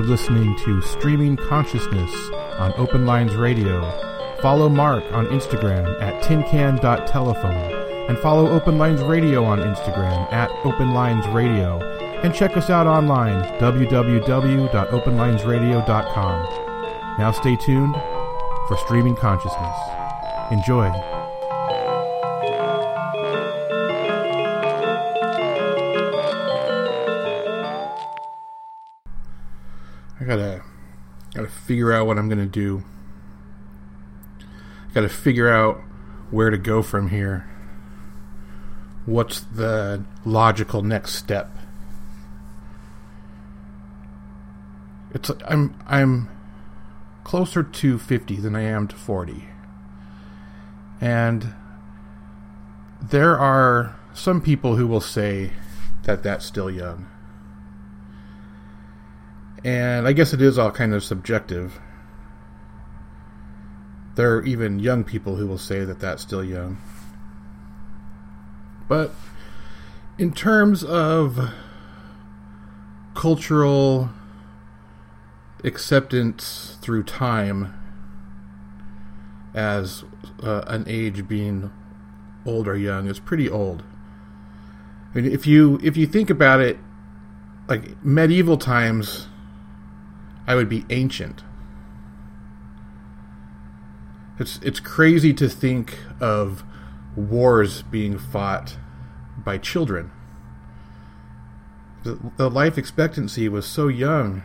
Are listening to Streaming Consciousness on Open Lines Radio. Follow Mark on Instagram at tincan.telephone and follow Open Lines Radio on Instagram at Open Lines Radio and check us out online www.openlinesradio.com. Now stay tuned for Streaming Consciousness. Enjoy. Figure out what I'm gonna do. I gotta figure out where to go from here. What's the logical next step? It's I'm I'm closer to 50 than I am to 40. And there are some people who will say that that's still young. And I guess it is all kind of subjective. There are even young people who will say that that's still young. But in terms of cultural acceptance through time as uh, an age being old or young is pretty old. I mean, if you if you think about it, like medieval times, I would be ancient. It's it's crazy to think of wars being fought by children. The, the life expectancy was so young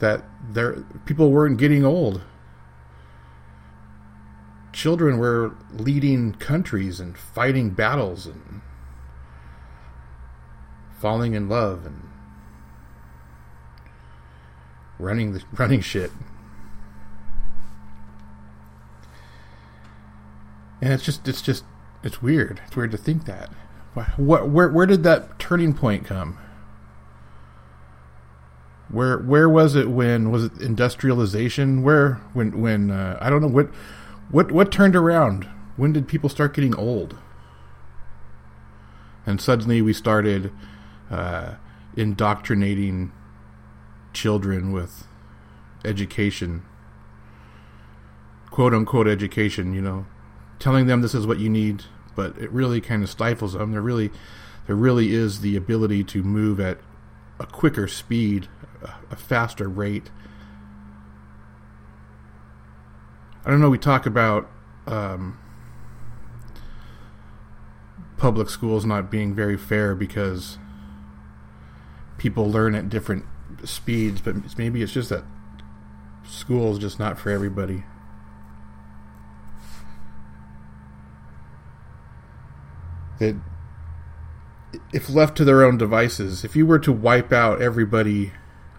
that there people weren't getting old. Children were leading countries and fighting battles and falling in love and running the running shit. And it's just it's just it's weird. It's weird to think that. What where where did that turning point come? Where where was it when was it industrialization? Where when when uh, I don't know what what what turned around? When did people start getting old? And suddenly we started uh, indoctrinating children with education, quote unquote education. You know, telling them this is what you need, but it really kind of stifles them. There really there really is the ability to move at a quicker speed a faster rate. I don't know. We talk about um, public schools not being very fair because people learn at different speeds, but maybe it's just that school is just not for everybody. That if left to their own devices, if you were to wipe out everybody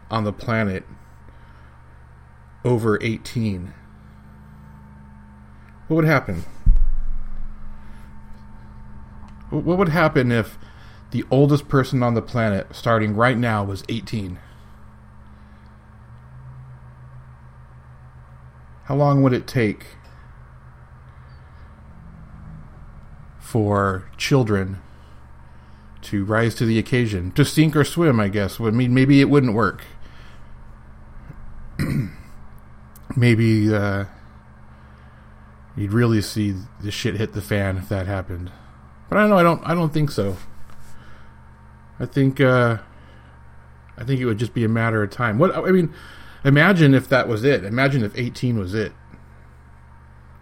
on the planet over 18, what would happen? What would happen if the oldest person on the planet, starting right now, was 18? How long would it take for children to rise to the occasion? To sink or swim, I guess. I mean, maybe it wouldn't work. maybe uh, you'd really see the shit hit the fan if that happened. But I don't know. I don't. I don't think so. I think. Uh, I think it would just be a matter of time. What I mean, imagine if that was it. Imagine if 18 was it.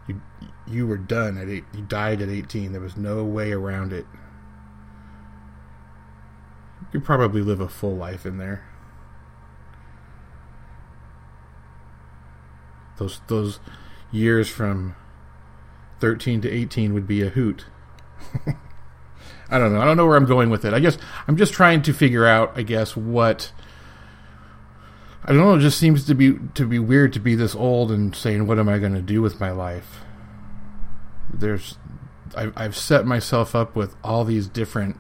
You you were done at eight. You died at 18. There was no way around it. You could probably live a full life in there. Those those years from 13 to 18 would be a hoot. I don't know. I don't know where I'm going with it. I guess I'm just trying to figure out, I guess, what I don't know, it just seems to be to be weird to be this old and saying what am I going to do with my life? There's I've, I've set myself up with all these different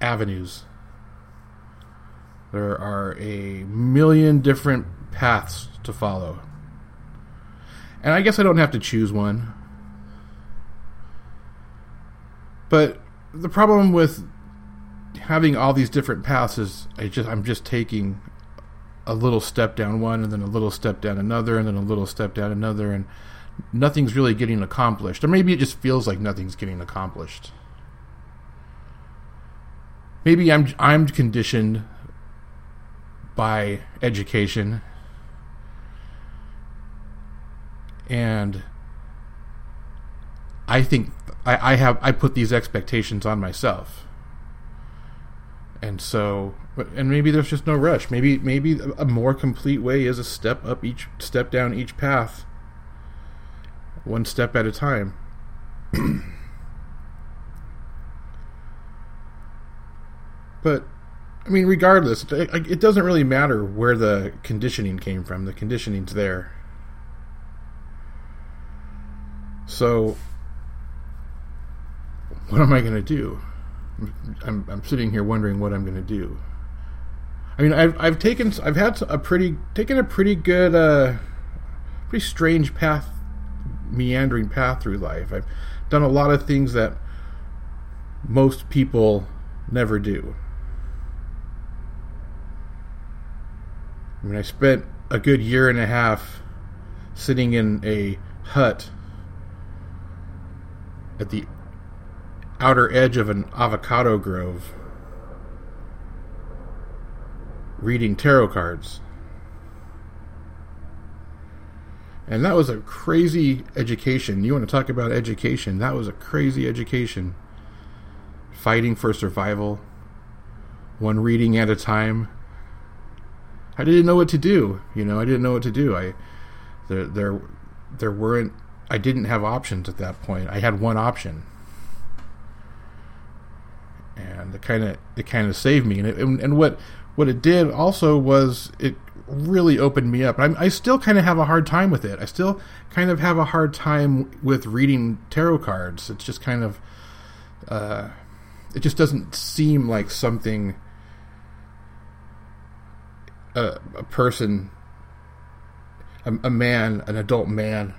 avenues. There are a million different paths to follow. And I guess I don't have to choose one. But the problem with having all these different paths is I just I'm just taking a little step down one, and then a little step down another, and then a little step down another, and nothing's really getting accomplished. Or maybe it just feels like nothing's getting accomplished. Maybe I'm I'm conditioned by education and I think I, I have I put these expectations on myself and so and maybe there's just no rush. Maybe maybe a more complete way is a step up each step down each path one step at a time. But i mean regardless it doesn't really matter where the conditioning came from. The conditioning's there. So what am i going to do I'm, I'm sitting here wondering what I'm going to do. I mean, I've I've taken I've had a pretty taken a pretty good, uh, pretty strange path, meandering path through life. I've done a lot of things that most people never do. I mean, I spent a good year and a half sitting in a hut at the outer edge of an avocado grove reading tarot cards. And that was a crazy education. You want to talk about education? That was a crazy education. Fighting for survival, one reading at a time. I didn't know what to do. You know, I didn't know what to do. I there there there weren't I didn't have options at that point. I had one option and it kind of it kind of saved me. And, it, and, and what what it did also was it really opened me up. I'm, I still kind of have a hard time with it. I still kind of have a hard time with reading tarot cards. It's just kind of uh, it just doesn't seem like something a, a person a, a man an adult man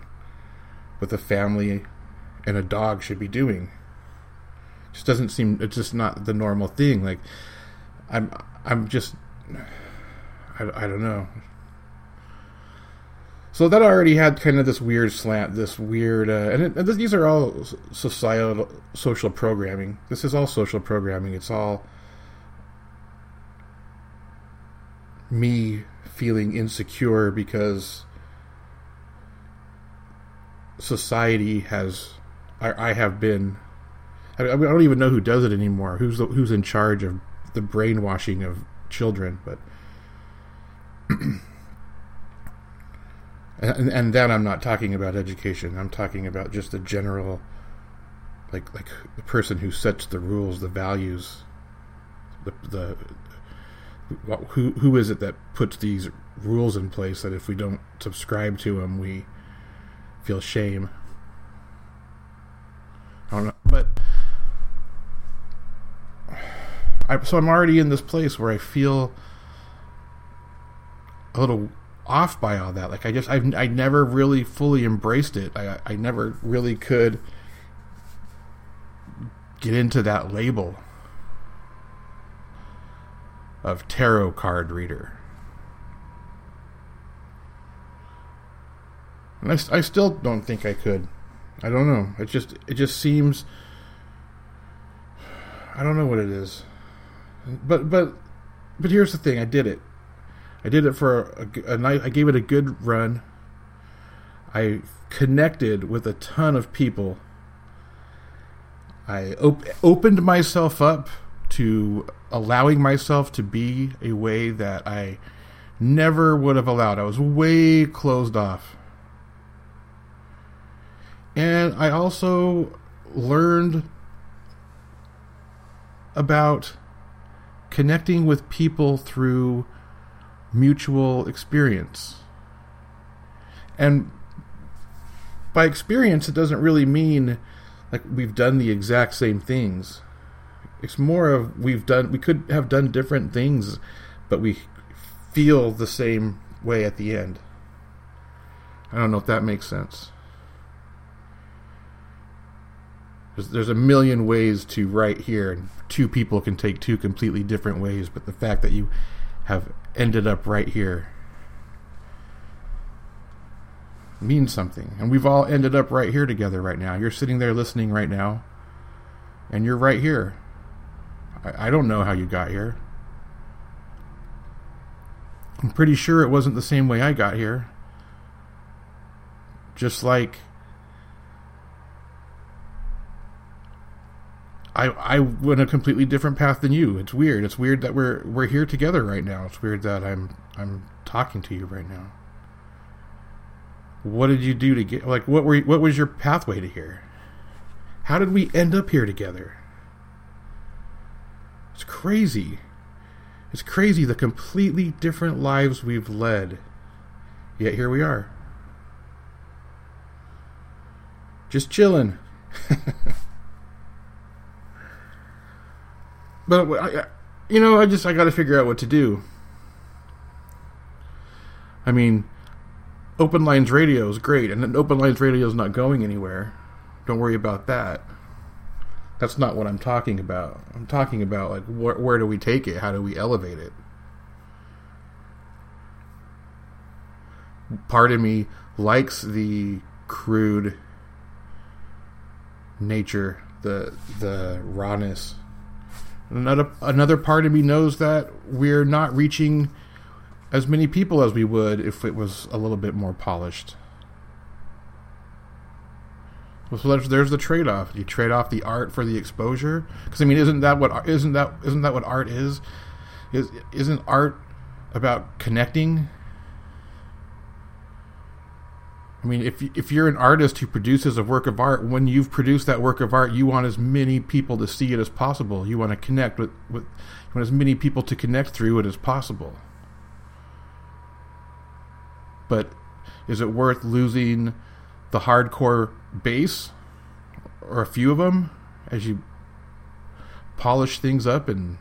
with a family and a dog should be doing just doesn't seem it's just not the normal thing like i'm i'm just i, I don't know. So that already had kind of this weird slant this weird uh, and, it, and these are all societal social programming. This is all social programming. It's all me feeling insecure because society has I, I have been I, I don't even know who does it anymore. Who's the, who's in charge of the brainwashing of children? But and, and then I'm not talking about education. I'm talking about just the general, like like the person who sets the rules, the values, the the who who is it that puts these rules in place that if we don't subscribe to them we feel shame. I don't know, but I, so I'm already in this place where I feel a little off by all that. Like I just I've I never really fully embraced it. I I never really could get into that label of tarot card reader. And I, I still don't think I could. I don't know. It just it just seems I don't know what it is. But but but here's the thing: I did it. I did it for a, a night. I gave it a good run. I connected with a ton of people. I op- opened myself up to allowing myself to be a way that I never would have allowed. I was way closed off. And I also learned about connecting with people through mutual experience. And by experience, it doesn't really mean like we've done the exact same things. It's more of we've done, we could have done different things, but we feel the same way at the end. I don't know if that makes sense. There's, there's a million ways to write here, and two people can take two completely different ways. But the fact that you have ended up right here means something. And we've all ended up right here together right now. You're sitting there listening right now, and you're right here. I, I don't know how you got here. I'm pretty sure it wasn't the same way I got here. Just like I I went a completely different path than you. It's weird. It's weird that we're we're here together right now. It's weird that I'm I'm talking to you right now. What did you do to get like what were what was your pathway to here? How did we end up here together? It's crazy. It's crazy the completely different lives we've led. Yet here we are. Just chilling. but I, you know, I just I got to figure out what to do. I mean, Open Lines Radio is great, and Open Lines Radio is not going anywhere. Don't worry about that. That's not what I'm talking about. I'm talking about like wh- where do we take it? How do we elevate it? Part of me likes the crude nature, the the rawness. Another another part of me knows that we're not reaching as many people as we would if it was a little bit more polished. So there's, the trade-off. You trade off the art for the exposure, because I mean, isn't that what isn't that isn't that what art is? Is isn't art about connecting? I mean, if if you're an artist who produces a work of art, when you've produced that work of art, you want as many people to see it as possible. You want to connect with with you want as many people to connect through it as possible but is it worth losing the hardcore base or a few of them as you polish things up and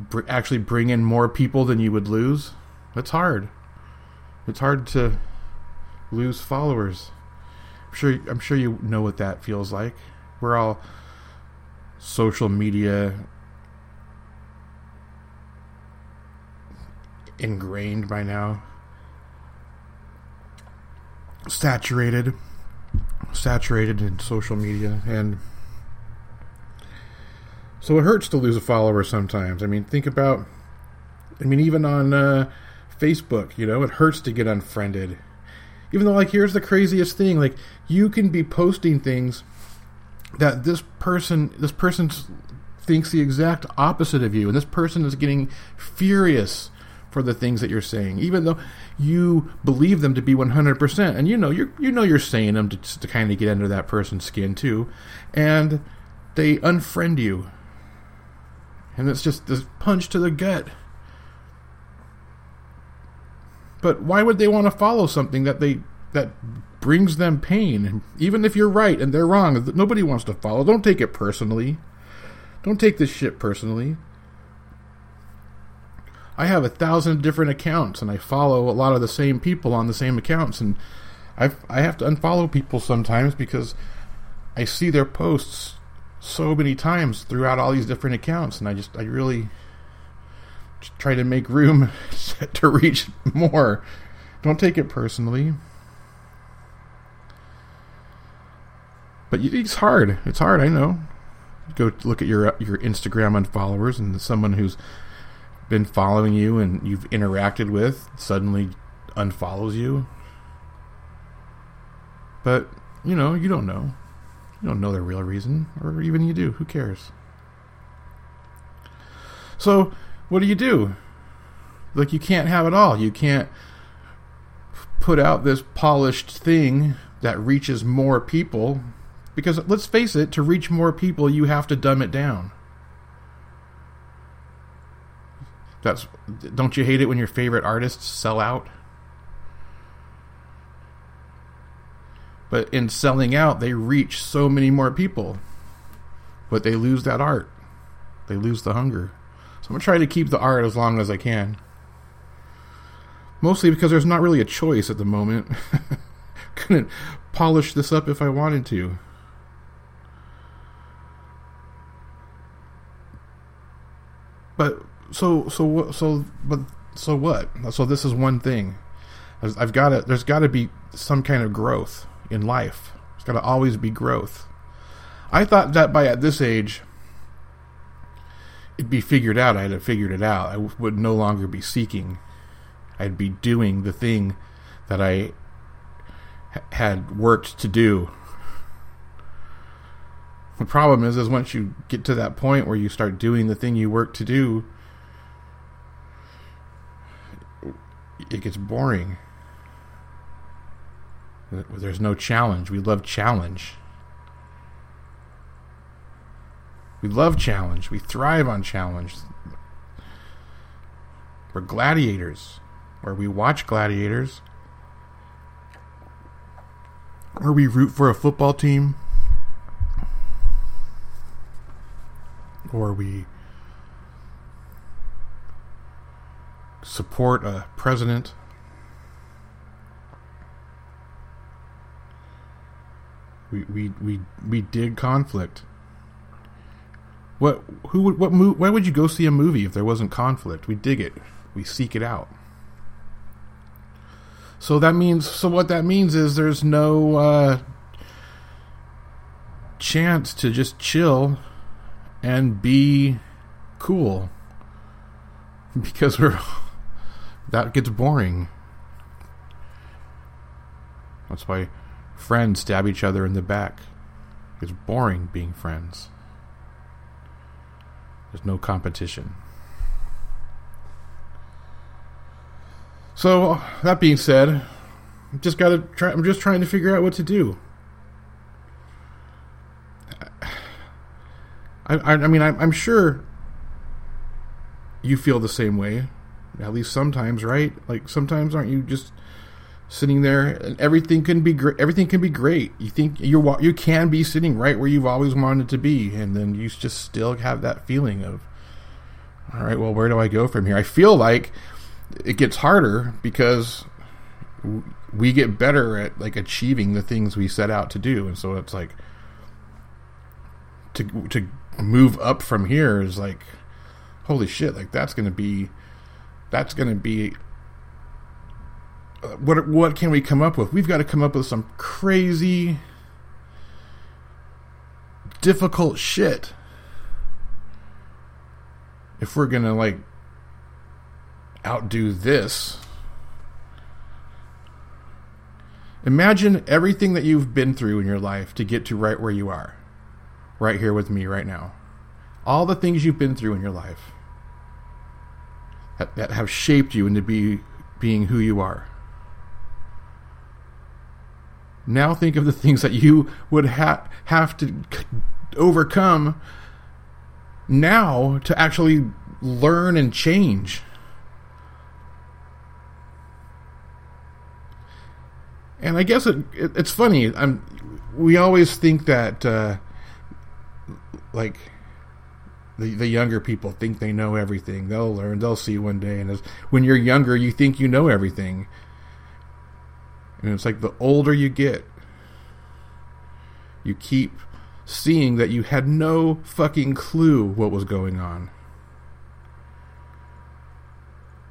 br- actually bring in more people than you would lose? That's hard. It's hard to lose followers. I'm sure I'm sure you know what that feels like. We're all social media ingrained by now. Saturated, saturated in social media, and so it hurts to lose a follower sometimes. I mean, think about, I mean, even on uh, Facebook, you know, it hurts to get unfriended. Even though, like, here's the craziest thing: like, you can be posting things that this person, this person thinks the exact opposite of you, and this person is getting furious for the things that you're saying, even though you believe them to be 100%. And you know you you know you're saying them to, to kind of get under that person's skin too, and they unfriend you, and it's just this punch to the gut. But why would they want to follow something that they that brings them pain? Even if you're right and they're wrong, nobody wants to follow. Don't take it personally. Don't take this shit personally. I have a thousand different accounts and I follow a lot of the same people on the same accounts and I I have to unfollow people sometimes because I see their posts so many times throughout all these different accounts and I just I really try to make room to reach more. Don't take it personally. But it's hard. It's hard, I know. Go look at your your Instagram unfollowers and someone who's been following you and you've interacted with suddenly unfollows you. But, you know, you don't know. You don't know the real reason, or even you do. Who cares? So, what do you do? Like, you can't have it all. You can't put out this polished thing that reaches more people. Because, let's face it, to reach more people, you have to dumb it down. That's don't you hate it when your favorite artists sell out? But in selling out, they reach so many more people. But they lose that art. They lose the hunger. So I'm going to try to keep the art as long as I can. Mostly because there's not really a choice at the moment. Couldn't polish this up if I wanted to. But so so so but so what? So this is one thing. I've got to. There's got to be some kind of growth in life. There's got to always be growth. I thought that by at this age, be figured out. I'd have figured it out. I would no longer be seeking. I'd be doing the thing that I had worked to do. The problem is, is once you get to that point where you start doing the thing you work to do, it gets boring. There's no challenge. We love challenge. We love challenge. We thrive on challenge. We're gladiators, where we watch gladiators, where we root for a football team, or we support a president. We, we, we, we dig conflict. What who would what mo- why would you go see a movie if there wasn't conflict? We dig it. We seek it out. So that means so what that means is there's no uh, chance to just chill and be cool because we're that gets boring. That's why friends stab each other in the back. It's boring being friends. There's no competition. So that being said, I just got to try. I'm just trying to figure out what to do. I, I, I mean, I, I'm sure you feel the same way, at least sometimes, right? Like sometimes, aren't you just sitting there and everything can be great everything can be great. You think you you can be sitting right where you've always wanted to be and then you just still have that feeling of all right well where do i go from here? I feel like it gets harder because we get better at like achieving the things we set out to do and so it's like to to move up from here is like holy shit like that's going to be that's going to be what what can we come up with? We've got to come up with some crazy, difficult shit if we're gonna like outdo this. Imagine everything that you've been through in your life to get to right where you are, right here with me right now. All the things you've been through in your life that, that have shaped you into be being who you are. Now think of the things that you would ha- have to overcome now to actually learn and change. And I guess it, it it's funny. I'm, we always think that, uh, like, the, the younger people think they know everything. They'll learn. They'll see one day. And as, when you're younger, you think you know everything. And it's like the older you get, you keep seeing that you had no fucking clue what was going on.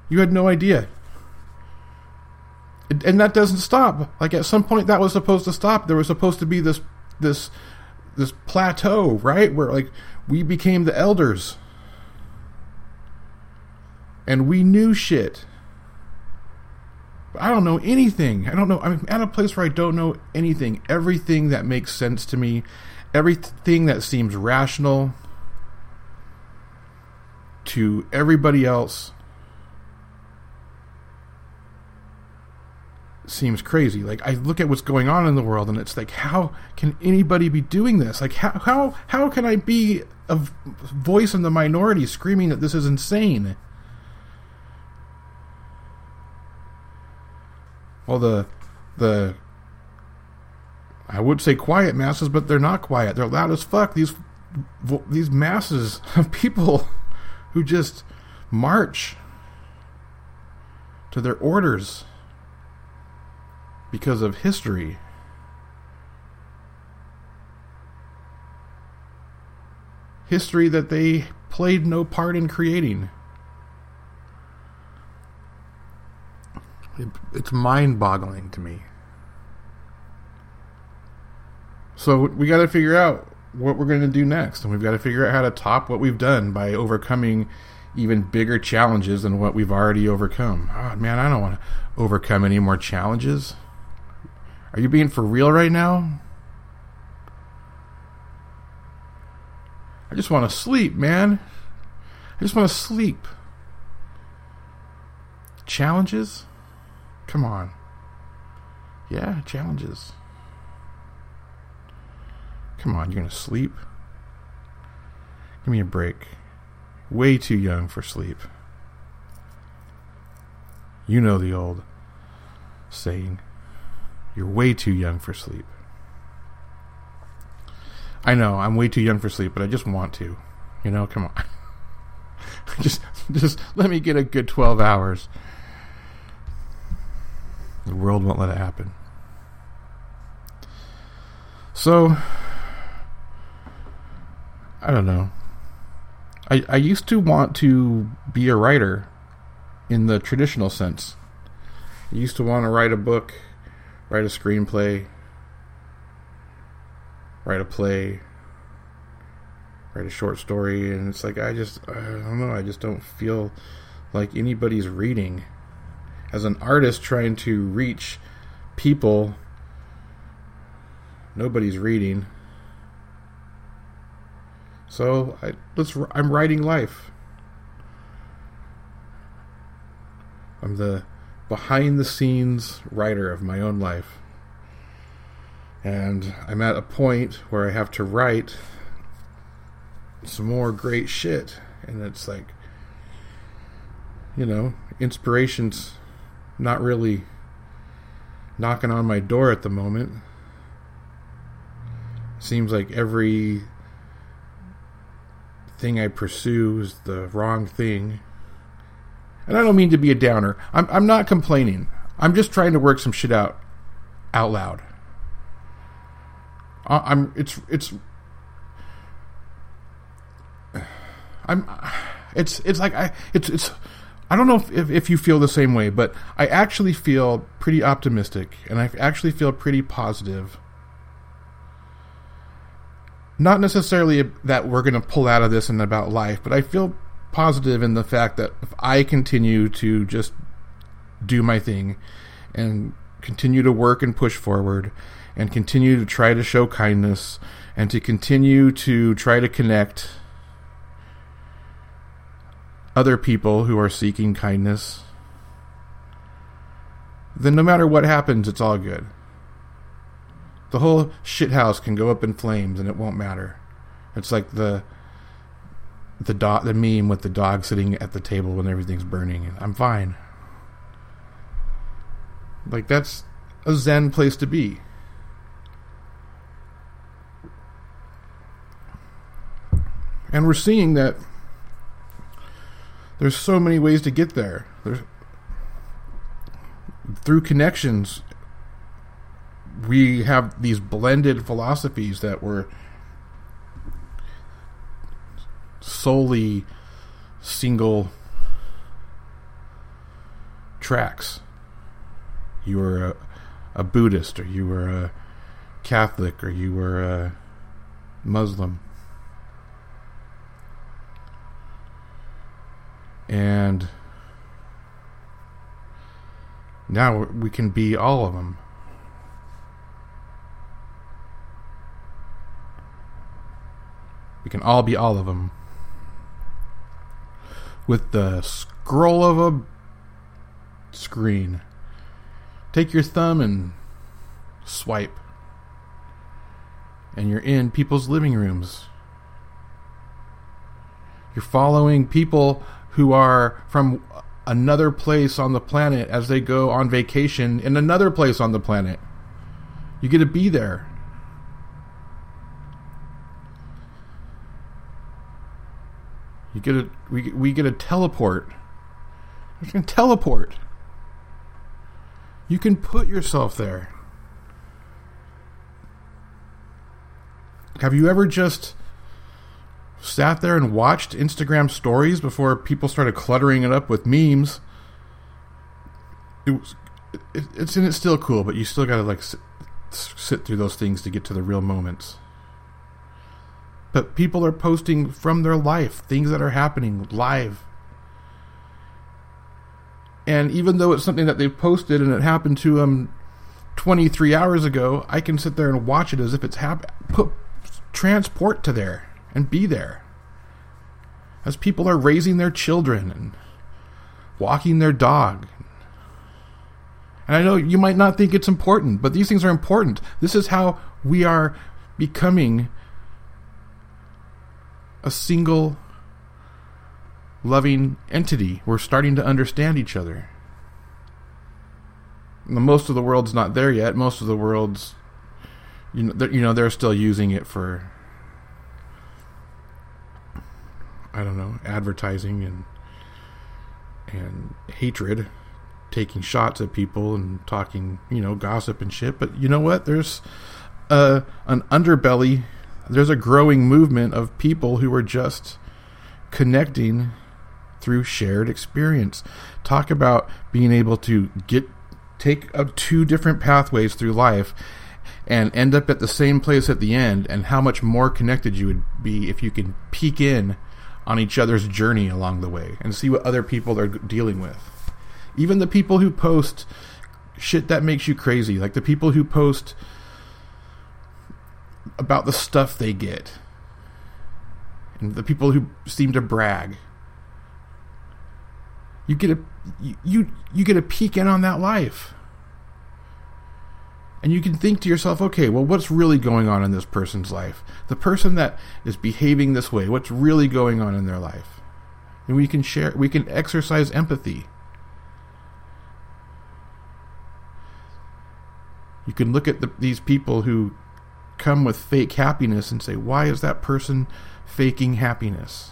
You had no idea. And that doesn't stop. Like at some point that was supposed to stop. There was supposed to be this this this plateau, right? Where like we became the elders. And we knew shit. I don't know anything. I don't know. I'm at a place where I don't know anything. Everything that makes sense to me, everything that seems rational to everybody else seems crazy. Like I look at what's going on in the world and it's like how can anybody be doing this? Like how how how can I be a voice in the minority screaming that this is insane? Well the the I would say quiet masses, but they're not quiet. They're loud as fuck. These these masses of people who just march to their orders because of history. History that they played no part in creating. It, it's mind boggling to me. So we got to figure out what we're going to do next, and we've got to figure out how to top what we've done by overcoming even bigger challenges than what we've already overcome. Oh, man, I don't want to overcome any more challenges. Are you being for real right now? I just want to sleep, man. I just want to sleep. Challenges? Come on. Yeah, challenges. Come on, you're going to sleep? Give me a break. Way too young for sleep. You know the old saying. You're way too young for sleep. I know I'm way too young for sleep, but I just want to. You know, come on. just just let me get a good 12 hours. The world won't let it happen. So I don't know. I I used to want to be a writer in the traditional sense. I used to want to write a book, write a screenplay, write a play, write a short story, and it's like I just I don't know, I just don't feel like anybody's reading. As an artist trying to reach people, nobody's reading. So I, let's. I'm writing life. I'm the behind the scenes writer of my own life. And I'm at a point where I have to write some more great shit. And it's like, you know, inspiration's not really knocking on my door at the moment. Seems like every thing I pursue is the wrong thing. And I don't mean to be a downer. I'm I'm not complaining. I'm just trying to work some shit out out loud. I'm it's it's I'm it's it's like I it's it's I don't know if, if, if you feel the same way, but I actually feel pretty optimistic and I actually feel pretty positive. Not necessarily that we're going to pull out of this and about life, but I feel positive in the fact that if I continue to just do my thing and continue to work and push forward and continue to try to show kindness and to continue to try to connect other people who are seeking kindness, then no matter what happens, it's all good. The whole shithouse can go up in flames and it won't matter. It's like the the dog the meme with the dog sitting at the table when everything's burning. I'm fine. Like that's a zen place to be. And we're seeing that there's so many ways to get there. There's through connections we have these blended philosophies that were solely single tracks. You were a, a, Buddhist, or you were a Catholic, or you were a Muslim. And now we can be all of them. We can all be all of them. With the scroll of a screen. Take your thumb and swipe. And you're in people's living rooms. You're following people who are from another place on the planet as they go on vacation in another place on the planet. You get to be there. You get a we we get a teleport. You can teleport. You can put yourself there. Have you ever just sat there and watched Instagram stories before people started cluttering it up with memes? It was, it, it's and it's still cool, but you still got to like sit, sit through those things to get to the real moments. But people are posting from their life, things that are happening live. And even though it's something that they've posted and it happened to them 23 hours ago, I can sit there and watch it as if it's happened. Put transport to there and be there. As people are raising their children and walking their dog. And I know you might not think it's important, but these things are important. This is how we are becoming a single loving entity. We're starting to understand each other. Most of the world's not there yet. Most of the world's, you know, you know, they're still using it for, I don't know, advertising and and hatred, taking shots at people and talking, you know, gossip and shit. But you know what? There's a an underbelly there's a growing movement of people who are just connecting through shared experience. Talk about being able to get take up two different pathways through life and end up at the same place at the end and how much more connected you would be if you can peek in on each other's journey along the way and see what other people are dealing with. Even the people who post shit that makes you crazy, like the people who post about the stuff they get and the people who seem to brag. You get a you you get a peek in on that life. And you can think to yourself, okay, well, what's really going on in this person's life? The person that is behaving this way, what's really going on in their life? And we can share, we can exercise empathy. You can look at the, these people who come with fake happiness and say, why is that person faking happiness?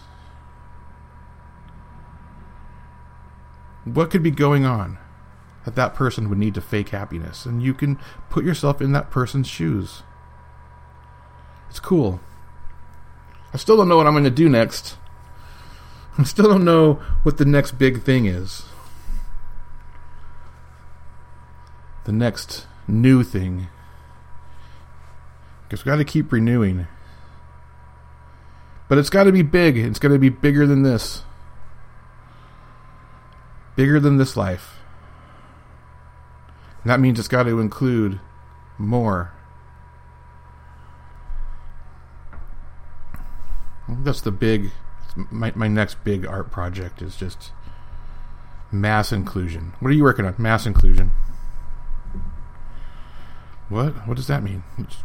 What could be going on that that person would need to fake happiness? And you can put yourself in that person's shoes. It's cool. I still don't know what I'm going to do next. I still don't know what the next big thing is. The next new thing because we've got to keep renewing. But it's got to be big. It's got to be bigger than this. Bigger than this life. That means it's got to include more. That's the big. My, my next big art project is just mass inclusion. What are you working on? Mass inclusion. What? What does that mean? It's,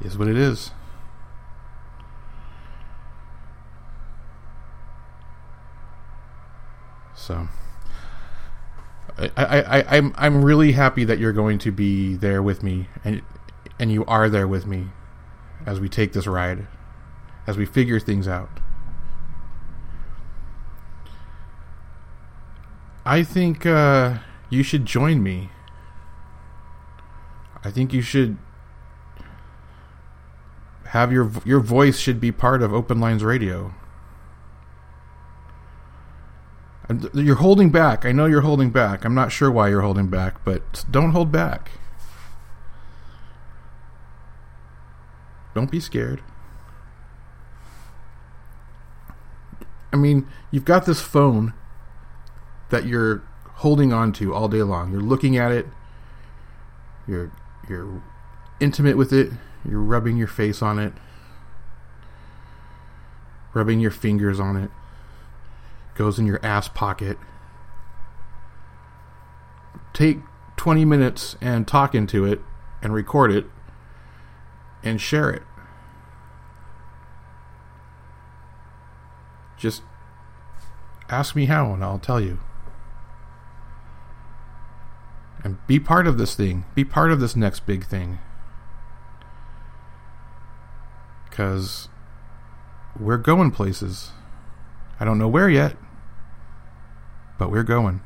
is what it is. So I, I, I'm I'm really happy that you're going to be there with me and and you are there with me as we take this ride, as we figure things out. I think uh, you should join me. I think you should have your your voice should be part of Open Lines Radio. And you're holding back. I know you're holding back. I'm not sure why you're holding back, but don't hold back. Don't be scared. I mean, you've got this phone that you're holding on to all day long. You're looking at it. You're you're intimate with it. You're rubbing your face on it, rubbing your fingers on it, goes in your ass pocket. Take 20 minutes and talk into it and record it and share it. Just ask me how and I'll tell you. And be part of this thing. Be part of this next big thing. because we're going places. I don't know where yet, but we're going.